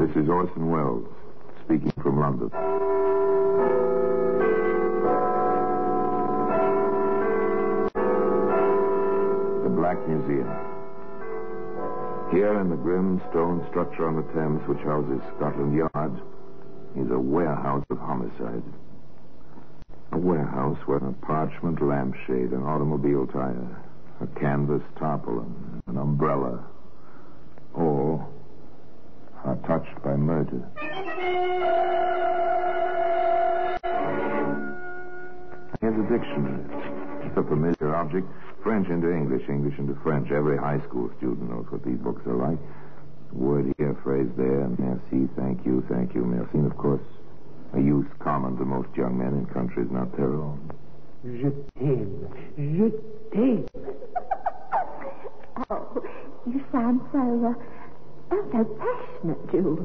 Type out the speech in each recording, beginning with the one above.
This is Orson Welles speaking from London. The Black Museum. Here in the grim stone structure on the Thames, which houses Scotland Yard, is a warehouse of homicide. A warehouse where a parchment lampshade, an automobile tire, a canvas tarpaulin, an umbrella, all are touched by murder. Here's a dictionary. It's a familiar object. French into English, English into French. Every high school student knows what these books are like. Word here, phrase there. Merci, thank you, thank you, merci. And of course, a use common to most young men in countries not their own. Je t'aime. Je t'aime. Oh, you sound so, uh, oh, so passionate, Jules.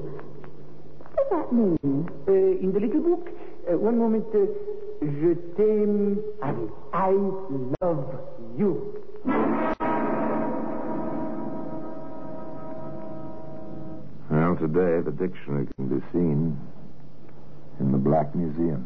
What does that mean? Uh, in the little book, uh, one moment, uh, je t'aime and I love you. Well, today the dictionary can be seen in the Black Museum.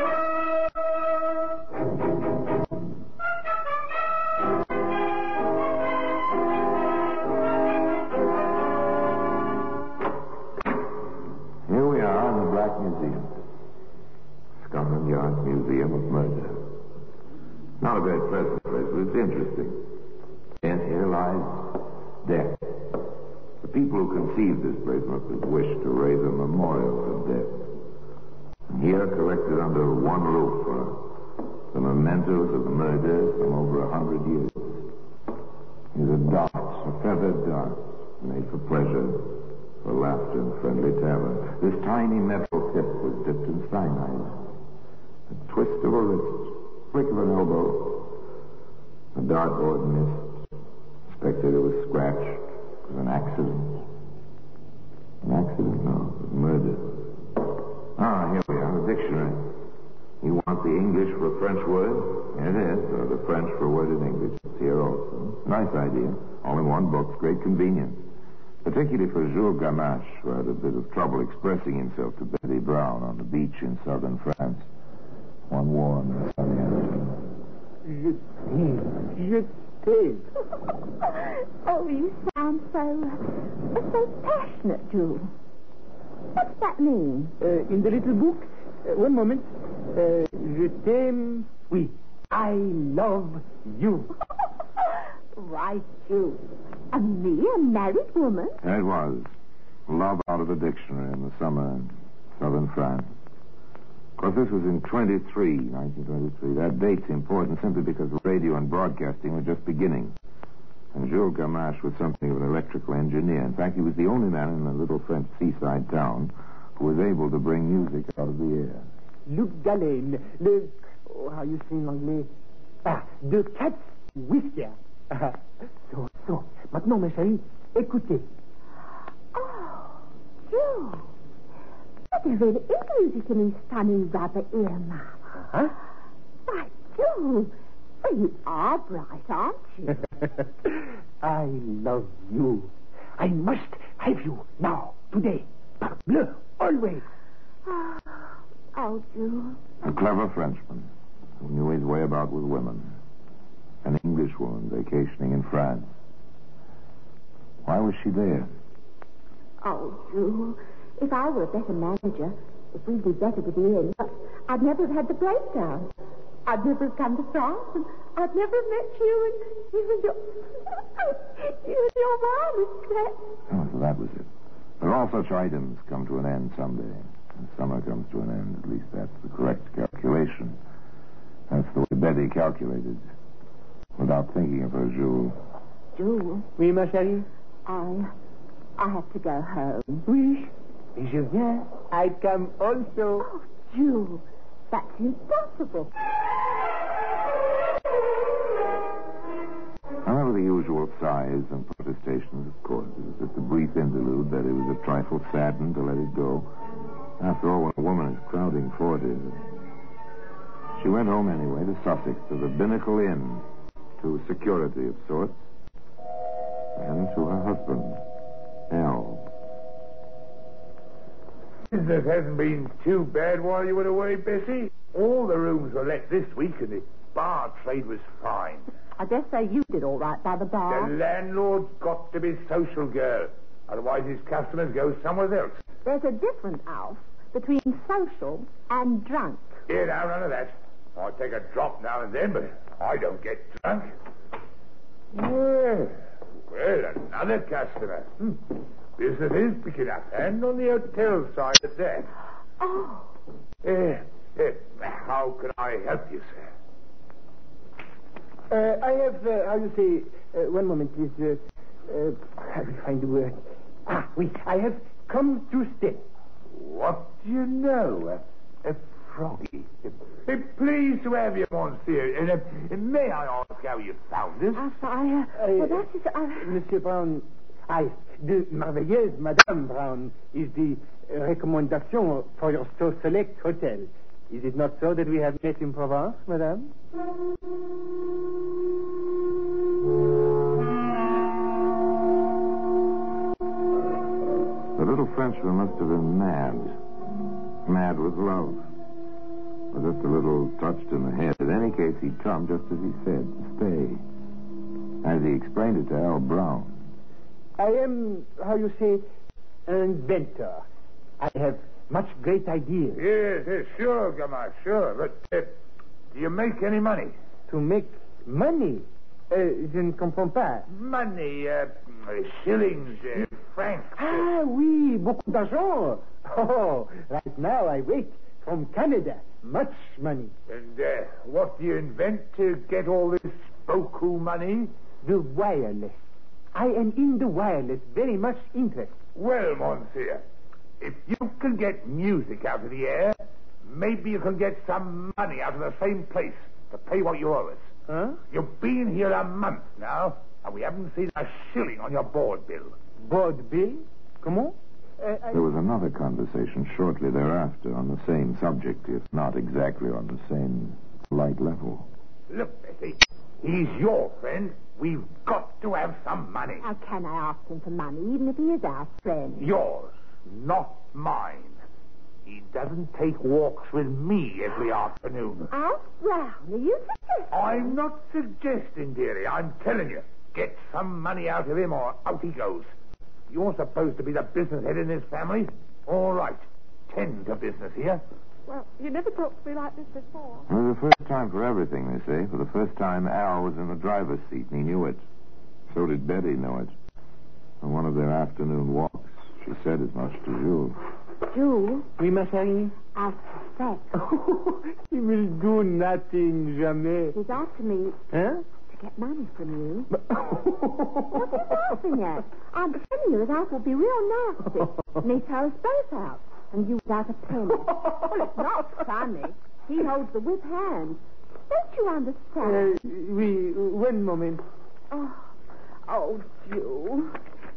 Very place, it's interesting. And here lies death. The people who conceived this place must have wished to raise a memorial for death. And here, collected under one roof, are the mementos of murders from over a hundred years. These are darts, a feathered dart, made for pleasure, for laughter and friendly terror. This tiny metal tip was dipped in cyanide. A twist of a wrist, flick of an elbow. The dartboard missed. Spectator was scratched. It was an accident. An accident? No, it was murder. Ah, here we are, the dictionary. You want the English for a French word? It is, or the French for a word in English. It's here also. Nice idea. Only one book, great convenience. Particularly for Jules Gamache, who had a bit of trouble expressing himself to Betty Brown on the beach in southern France. One warm sunny afternoon. Je t'aime. Je t'aime. Oh, you sound so, uh, so passionate, Jules. What's that mean? Uh, in the little book, uh, one moment, uh, je t'aime. Oui, I love you. right, Jules. And me, a married woman? There it was. Love out of the dictionary in the summer in southern France. Course, this was in 23, 1923. That date's important simply because radio and broadcasting were just beginning. And Jules Gamache was something of an electrical engineer. In fact, he was the only man in a little French seaside town who was able to bring music out of the air. Luc Galen, le... Oh, how you say in anglais? Ah, de Cat's Whisker. so, so. Maintenant, mes chéris, écoutez. Oh, Jules. But there really is music in these funny rubber earmuffs. Huh? Why, Jules, well, you are bright, aren't you? I love you. I must have you now, today. Parbleu, always. Ah, oh, Jules. A clever Frenchman who knew his way about with women. An Englishwoman vacationing in France. Why was she there? Oh, Jules, if I were a better manager, if we'd be better with Ian, I'd never have had the breakdown. I'd never have come to France, and I'd never have met you and you and your... you and your wireless set. Oh, so that was it. But all such items come to an end someday. And summer comes to an end. At least that's the correct calculation. That's the way Betty calculated. Without thinking of her, Jules. Jules, Oui, ma chérie? I... I have to go home. Oui. Et je viens. I come also. Oh, Jules, That's impossible. However, the usual sighs and protestations, of course. It was just a brief interlude that it was a trifle saddened to let it go. After all, when a woman is crowding forty. She went home anyway to Sussex, to the Binnacle Inn, to security of sorts, and to her husband, Al. Business hasn't been too bad while you were away, Bessie. All the rooms were let this week, and the bar trade was fine. I dare say you did all right by the bar. The landlord's got to be social, girl. Otherwise, his customers go somewhere else. There's a difference, Alf, between social and drunk. Here, now, none of that. I take a drop now and then, but I don't get drunk. Well, well, another customer. Hmm. Business is picking up, and on the hotel side at that. Oh, Eh, eh, how can I help you, sir? Uh, I have, uh, how you say, uh, one moment, please. Uh, uh, I will find the word. Ah, oui, I have come to stay. What do you know? A, a froggy. Eh, pleased to have you, Monsieur. And uh, may I ask how you found this? Alf, I, uh, well, that is, uh, Monsieur Brown, I, the merveilleuse Madame Brown is the uh, recommendation for your so select hotel. Is it not so that we have met in Provence, Madame? The little Frenchman must have been mad. Mad with love. Or just a little touched in the head. In any case, he'd come just as he said, stay. As he explained it to Al Brown. I am, how you say, an inventor. I have much great ideas. Yes, yes, sure, Gamma, sure. But uh, do you make any money? To make money, uh, je ne comprends pas. Money, uh, shillings, uh, francs. Ah, oui, beaucoup d'argent. Oh, right now I wait from Canada. Much money. And uh, what do you invent to get all this boku money? The wireless. I am in the wireless, very much interested. Well, Monsieur, if you can get music out of the air, maybe you can get some money out of the same place to pay what you owe us. Huh? You've been here a month now, and we haven't seen a shilling on your board bill. Board bill? Comment? Uh, I... There was another conversation shortly thereafter on the same subject, if not exactly on the same light level. Look, Bessie, he's your friend. We've got to have some money. how can I ask him for money, even if he is our friend? Yours, not mine. He doesn't take walks with me every afternoon. Alf Brown, are you suggesting? I'm not suggesting, dearie. I'm telling you. Get some money out of him or out he goes. You're supposed to be the business head in this family. All right. Tend to business here. Well, you never talked to me like this before. It was the first time for everything, they say. For the first time, Al was in the driver's seat, and he knew it. So did Betty know it. On one of their afternoon walks, she said as much to Jules. Jules, Oui, ma chérie. I suspect he will do nothing, jamais. he's after me Huh? to get money from you. What are you laughing at? I'm telling you that Alf will be real nasty. and he throw us both out. And you without a penny. well, it's not funny. He holds the whip hand. Don't you Uh, understand? oui, one moment. Oh, oh, Jules.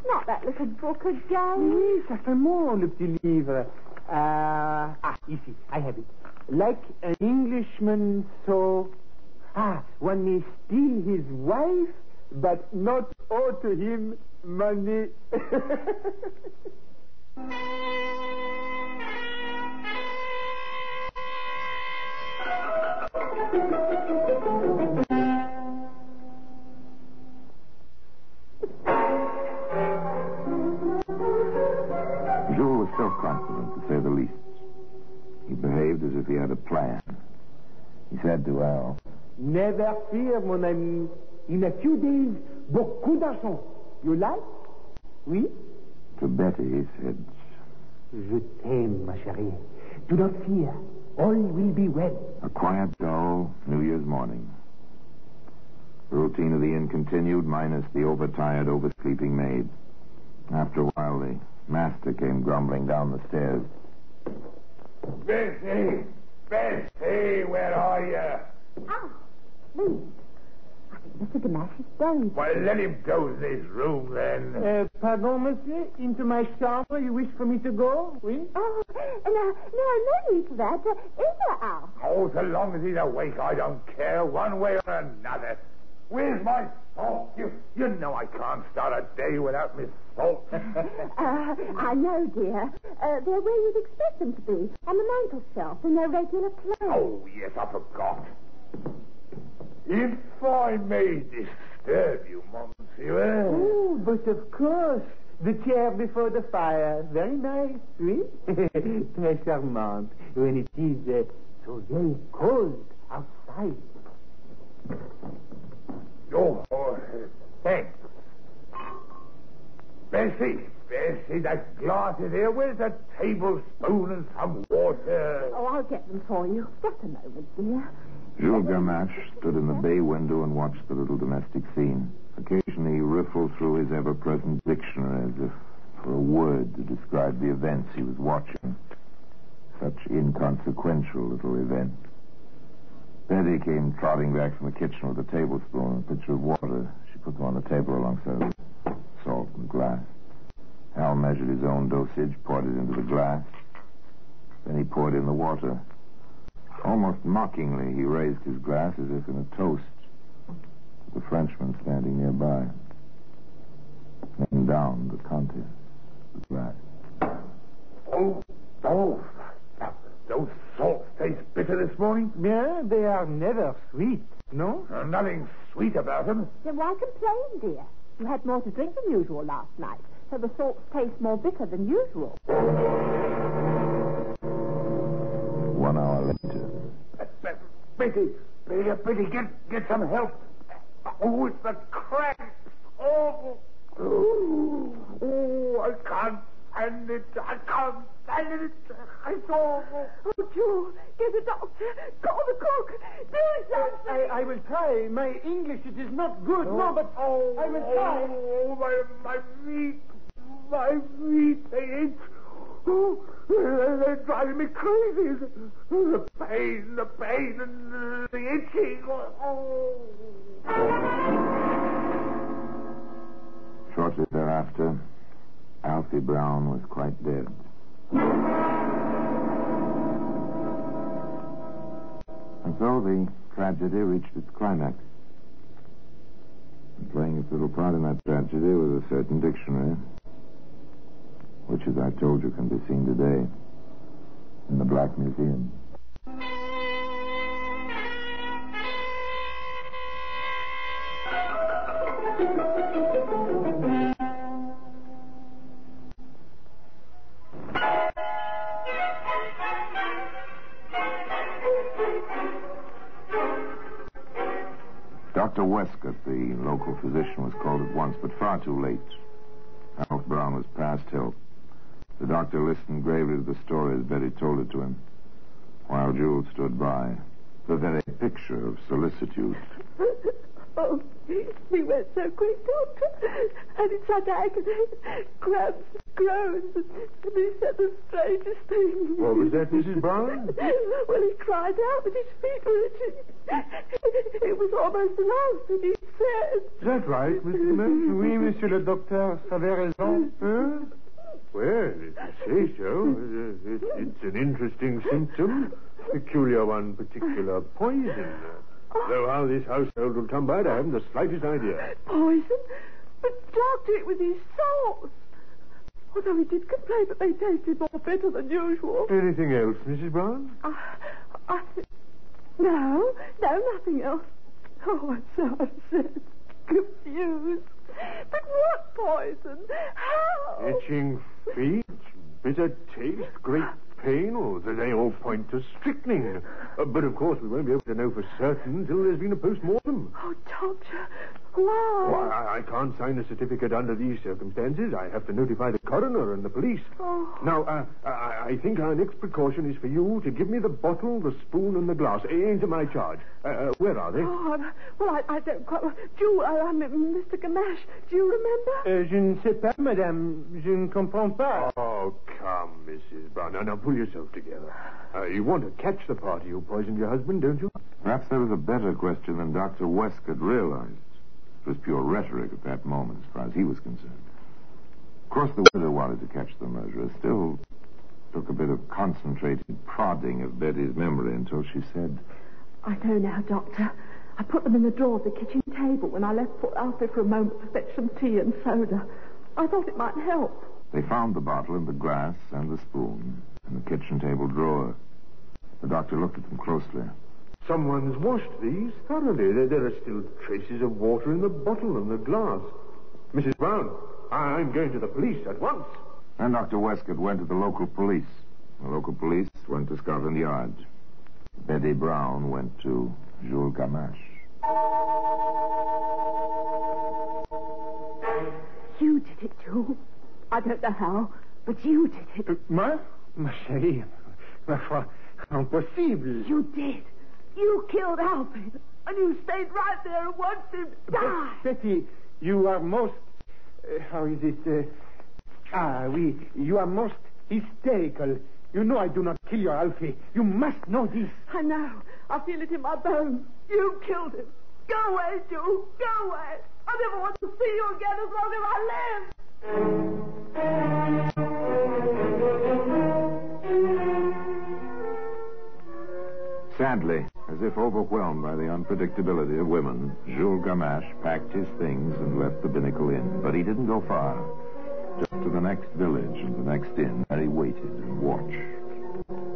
Not that little book again. Oui, ça fait mon, le petit livre. Uh, ah, ici, I have it. Like an Englishman, so... Ah, one may steal his wife, but not owe to him money. Self-confident, to say the least. He behaved as if he had a plan. He said to Al, Never fear, mon ami. In a few days, beaucoup d'argent. You like? Oui? to Betty, he said, Je t'aime, ma chérie. Do not fear. All will be well. A quiet, dull New Year's morning. The routine of the inn continued, minus the overtired, oversleeping maid. After a while, the master came grumbling down the stairs. Bessie, Bessie, where are you? Ah, please. I think Mr. Gamache is buried. Well, let him go to his room then. Uh, pardon, monsieur? Into my chambre you wish for me to go? Oui? Oh, no, no, no need for that. Uh, is there, Al? Oh, so long as he's awake, I don't care, one way or another. Where's my salt? You, you know I can't start a day without my salt. Uh, I know, dear. Uh, they're where you'd expect them to be, on the mantel shelf in their regular place. oh, yes, I forgot. If I may disturb you, Monsieur. Oh, but of course. The chair before the fire. Very nice, oui? Très charmant. When it is uh, so very cold outside. Oh, thanks. Bessie, Bessie, that glass is here. Where's a tablespoon and some water? Oh, I'll get them for you. Just a moment, dear. Jules Gamache stood in the bay window and watched the little domestic scene. Occasionally he riffled through his ever-present dictionary as if for a word to describe the events he was watching. Such inconsequential little events. Betty came trotting back from the kitchen with a tablespoon and a pitcher of water. She put them on the table alongside the salt and glass. Hal measured his own dosage, poured it into the glass. Then he poured in the water. Almost mockingly, he raised his glass as if in a toast to the Frenchman standing nearby. Then down the contents of the glass. Oh, oh. Those taste bitter this morning. Yeah, they are never sweet, no? Uh, nothing sweet about them. Then why complain, dear? You had more to drink than usual last night, so the salts taste more bitter than usual. One hour later, uh, uh, Betty, Betty, uh, Betty, get, get some help. Oh, it's the cramps. Oh, oh, oh, I can't stand it. I can't stand it. It's awful. Oh, Joe, get a doctor. Call the cook. Do something. I, I will try. My English, it is not good, no, but Oh, I will try. Oh, my, my feet, my feet, oh, they itch. Oh, they're they're driving me crazy. The pain, the pain, and the itching. Oh. shortly thereafter, Alfie Brown was quite dead. And so the tragedy reached its climax. Playing its little part in that tragedy was a certain dictionary, which, as I told you, can be seen today in the Black Museum. Physician, was called at once, but far too late. Alf Brown was past help. The doctor listened gravely to the story as Betty told it to him, while Jules stood by, the very picture of solicitude. Oh, he went so quick, Doctor. And in such agony. Cramps, groans, and he said the strangest things. What was that, Mrs. Brown? Well, he cried out that his feet were itching. It was almost the last thing he said. Is that right, Mrs. Mills? Oui, monsieur le docteur, ça avait raison. Huh? Well, if you say so, it's an interesting symptom. Peculiar one, particular poison. Oh. Though how this household will come by it, I haven't the slightest idea. Poison? But, Doctor, it was his sauce. Although he did complain that they tasted more bitter than usual. Anything else, Mrs. Brown? Ah, I, I no, no, nothing else. Oh, I'm so upset, confused. But what poison? How? Itching feet, bitter taste, great pain, or do they all point to strychnine? Uh, but of course we won't be able to know for certain until there's been a post-mortem. Oh, Doctor, Why? Well, I, I can't sign a certificate under these circumstances. I have to notify the coroner and the police. Oh. Now, uh, I, I think our next precaution is for you to give me the bottle, the spoon, and the glass into my charge. Uh, uh, where are they? Oh, well, I, I don't quite. Do you, uh, um, Mr. Gamache, do you remember? Je ne sais pas, madame. Je ne comprends pas. Oh, come, Mrs. Brown. Now, now, pull yourself together. Uh, you want to catch the party who poisoned your husband, don't you? Perhaps there was a better question than Dr. Westcott realized. It was pure rhetoric at that moment, as far as he was concerned. Of course, the widow wanted to catch the murderer. Still, took a bit of concentrated prodding of Betty's memory until she said, I know now, Doctor. I put them in the drawer of the kitchen table when I left poor Alfred for a moment to fetch some tea and soda. I thought it might help. They found the bottle and the glass and the spoon in the kitchen table drawer. The doctor looked at them closely. Someone's washed these thoroughly. There, there are still traces of water in the bottle and the glass. Mrs. Brown, I- I'm going to the police at once. And Dr. Westcott went to the local police. The local police went to Scotland Yard. Betty Brown went to Jules Gamache. You did it, Joe. I don't know how, but you did it. Moi Ma chérie, ma foi, impossible. You did. You killed Alfred, and you stayed right there and watched him die. Be- Betty, you are most. Uh, how is it? Uh, ah, oui. You are most hysterical. You know I do not kill your Alfie. You must know this. I know. I feel it in my bones. You killed him. Go away, Joe. Go away. I never want to see you again as long as I live. Sadly, as if overwhelmed by the unpredictability of women, Jules Gamache packed his things and left the Binnacle Inn. But he didn't go far. Just to the next village and the next inn, where he waited and watched.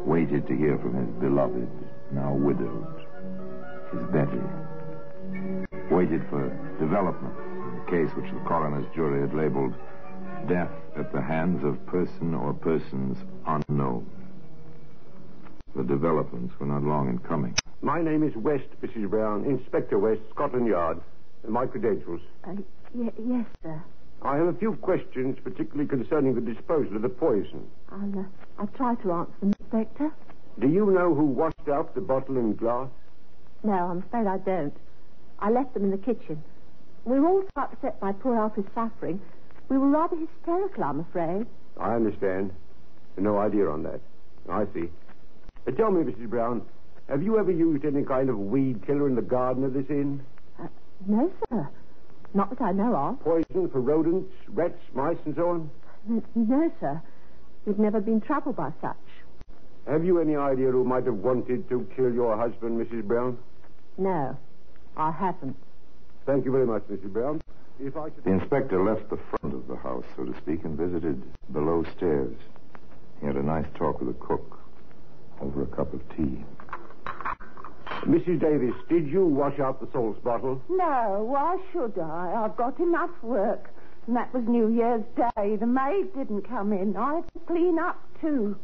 Waited to hear from his beloved, now widowed, his Betty. Waited for developments in the case which the coroner's jury had labeled death at the hands of person or persons unknown. The developments were not long in coming. My name is West, Mrs. Brown, Inspector West, Scotland Yard. My credentials. Uh, y- yes, sir. I have a few questions, particularly concerning the disposal of the poison. I'll, uh, I'll try to answer them, Inspector. Do you know who washed out the bottle and glass? No, I'm afraid I don't. I left them in the kitchen. We were all so upset by poor Alfie's suffering. We were rather hysterical, I'm afraid. I understand. No idea on that. I see. Uh, tell me, Mrs. Brown, have you ever used any kind of weed killer in the garden of this inn? Uh, no, sir. Not that I know of. Poison for rodents, rats, mice, and so on? N- no, sir. We've never been troubled by such. Have you any idea who might have wanted to kill your husband, Mrs. Brown? No, I haven't. Thank you very much, Mrs. Brown. If I could... The inspector left the front of the house, so to speak, and visited below stairs. He had a nice talk with the cook over a cup of tea. Mrs. Davis, did you wash out the salts bottle? No, why should I? I've got enough work. And that was New Year's Day. The maid didn't come in. I had to clean up, too.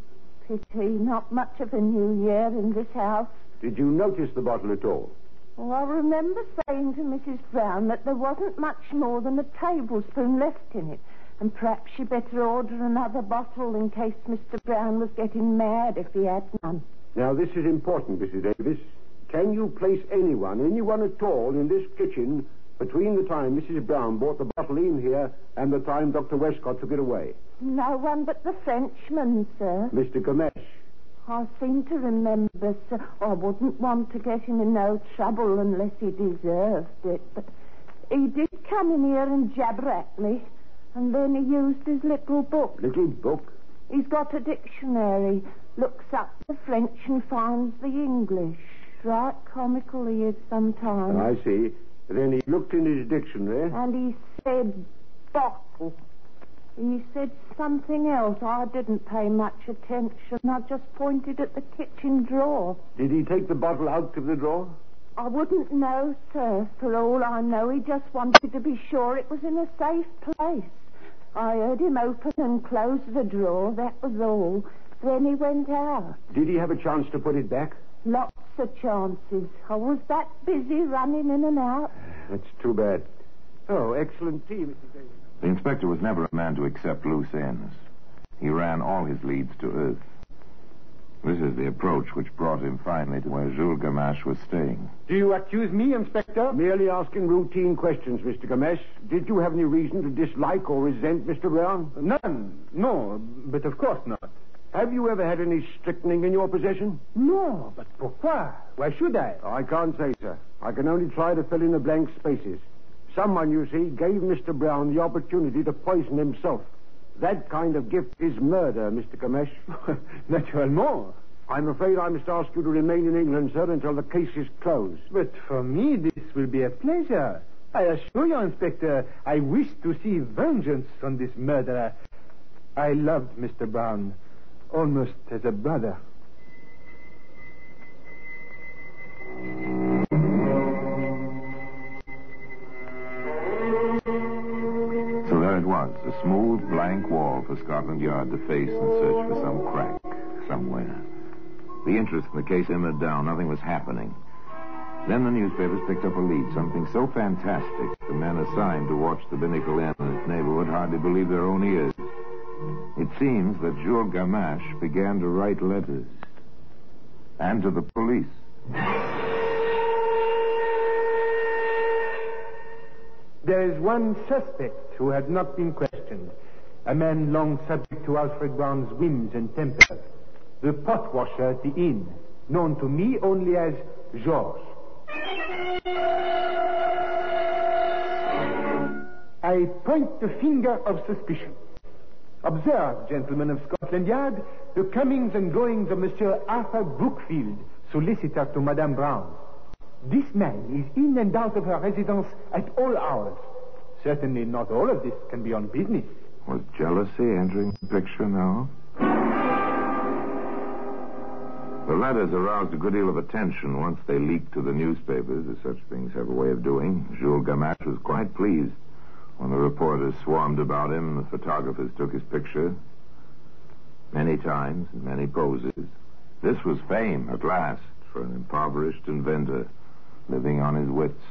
Pity, not much of a New Year in this house. Did you notice the bottle at all? Oh, I remember saying to Mrs. Brown that there wasn't much more than a tablespoon left in it. And perhaps she better order another bottle in case Mr. Brown was getting mad if he had none. Now, this is important, Mrs. Davis. Can you place anyone, anyone at all, in this kitchen between the time Mrs. Brown brought the bottle in here and the time Dr. Westcott took it away? No one but the Frenchman, sir. Mr. Gamesh. I seem to remember, sir. I wouldn't want to get him in no trouble unless he deserved it. But he did come in here and jabber at me. And then he used his little book. Little book. He's got a dictionary. Looks up the French and finds the English. Right comical he is sometimes. I see. Then he looked in his dictionary. And he said bottle. He said something else. I didn't pay much attention. I just pointed at the kitchen drawer. Did he take the bottle out of the drawer? I wouldn't know, sir. For all I know, he just wanted to be sure it was in a safe place. I heard him open and close the drawer, that was all. Then he went out. Did he have a chance to put it back? Lots of chances. I was that busy running in and out. That's too bad. Oh, excellent tea, Mr. Davis. The inspector was never a man to accept loose ends. He ran all his leads to earth. This is the approach which brought him finally to where Jules Gamache was staying. Do you accuse me, Inspector? Merely asking routine questions, Mr. Gamesh. Did you have any reason to dislike or resent Mr. Brown? None. No, but of course not. Have you ever had any strychnine in your possession? No, but pourquoi? Why should I? I can't say, sir. I can only try to fill in the blank spaces. Someone, you see, gave Mr. Brown the opportunity to poison himself. That kind of gift is murder, Mr. Gamesh. Naturellement. I'm afraid I must ask you to remain in England, sir, until the case is closed. But for me, this will be a pleasure. I assure you, Inspector, I wish to see vengeance on this murderer. I loved Mr. Brown almost as a brother. So there it was, a smooth, blank wall for Scotland Yard to face and search for some crack somewhere. The interest in the case simmered down. Nothing was happening. Then the newspapers picked up a lead, something so fantastic the men assigned to watch the Binnacle Inn and its neighborhood hardly believed their own ears. It seems that Jules Gamache began to write letters. And to the police. There is one suspect who had not been questioned. A man long subject to Alfred Brown's whims and temper. The pot washer at the inn, known to me only as Georges. I point the finger of suspicion. Observe, gentlemen of Scotland Yard, the comings and goings of Monsieur Arthur Brookfield, solicitor to Madame Brown. This man is in and out of her residence at all hours. Certainly not all of this can be on business. Was jealousy entering the picture now? The letters aroused a good deal of attention once they leaked to the newspapers, as such things have a way of doing. Jules Gamache was quite pleased. When the reporters swarmed about him, the photographers took his picture. Many times, in many poses. This was fame, at last, for an impoverished inventor living on his wits.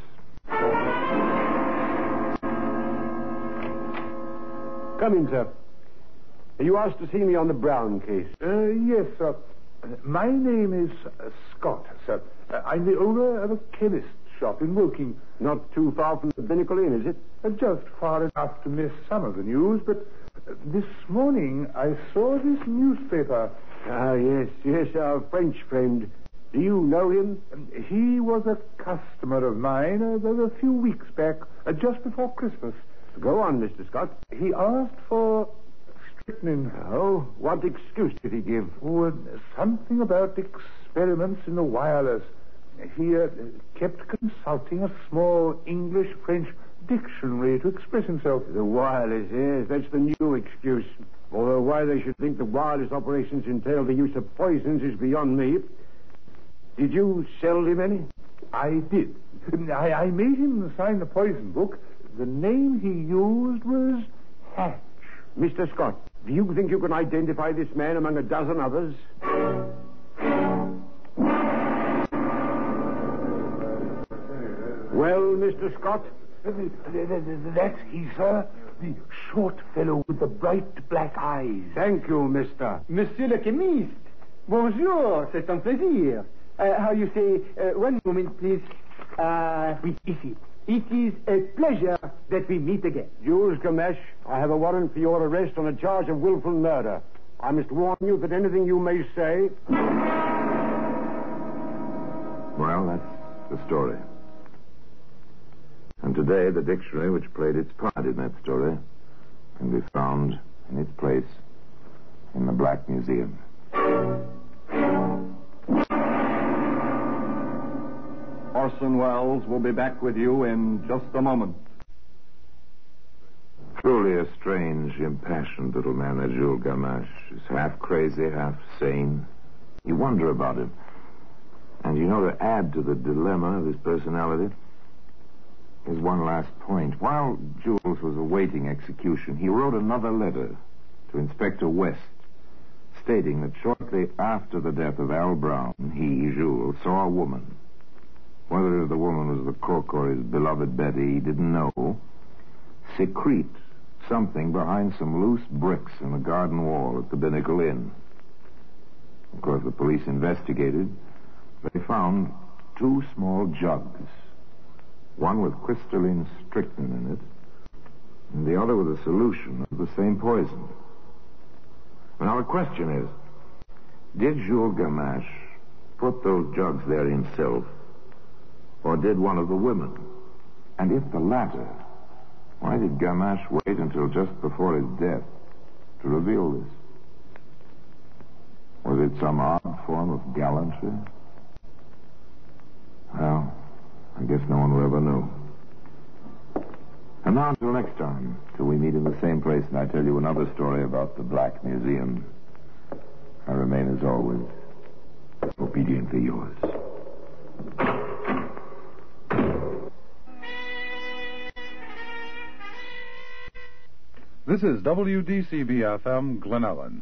Come in, sir. You asked to see me on the Brown case. Uh, yes, sir. My name is uh, Scott, sir. Uh, I'm the owner of a chemist's shop in Woking. Not too far from the Binnacle Inn, is it? Uh, just far enough to miss some of the news, but uh, this morning I saw this newspaper. Ah, yes, yes, our French friend. Do you know him? Um, He was a customer of mine uh, a few weeks back, uh, just before Christmas. Go on, Mr. Scott. He asked for strychnine. Oh, what excuse did he give? Oh, something about experiments in the wireless. He uh, kept consulting a small English-French dictionary to express himself. The wireless, yes, that's the new excuse. Although why they should think the wireless operations entail the use of poisons is beyond me. Did you sell him any? I did. I, I made him sign the poison book. The name he used was Hatch. Mr. Scott, do you think you can identify this man among a dozen others? Well, Mr. Scott? That's he, sir. The short fellow with the bright black eyes. Thank you, mister. Monsieur le chemiste. Bonjour, c'est un plaisir. Uh, how you say, uh, one moment, please. Uh, oui, ici. It is a pleasure that we meet again. Jules Gamesh, I have a warrant for your arrest on a charge of willful murder. I must warn you that anything you may say. Well, that's the story. And today, the dictionary which played its part in that story can be found in its place in the Black Museum. Orson Welles will be back with you in just a moment. Truly a strange, impassioned little man, that Jules Gamache. He's half crazy, half sane. You wonder about him. And you know, to add to the dilemma of his personality, is one last point. While Jules was awaiting execution, he wrote another letter to Inspector West, stating that shortly after the death of Al Brown, he, Jules, saw a woman. Whether the woman was the cook or his beloved Betty, he didn't know. secrete something behind some loose bricks in the garden wall at the Binnacle Inn. Of course, the police investigated. They found two small jugs, one with crystalline strychnine in it, and the other with a solution of the same poison. Now, the question is, did Jules Gamache put those jugs there himself, or did one of the women? And if the latter, why did Gamache wait until just before his death to reveal this? Was it some odd form of gallantry? Well, I guess no one will ever know. And now until next time, till we meet in the same place and I tell you another story about the Black Museum, I remain as always, obediently yours. This is WDCB FM, Glen Ellyn.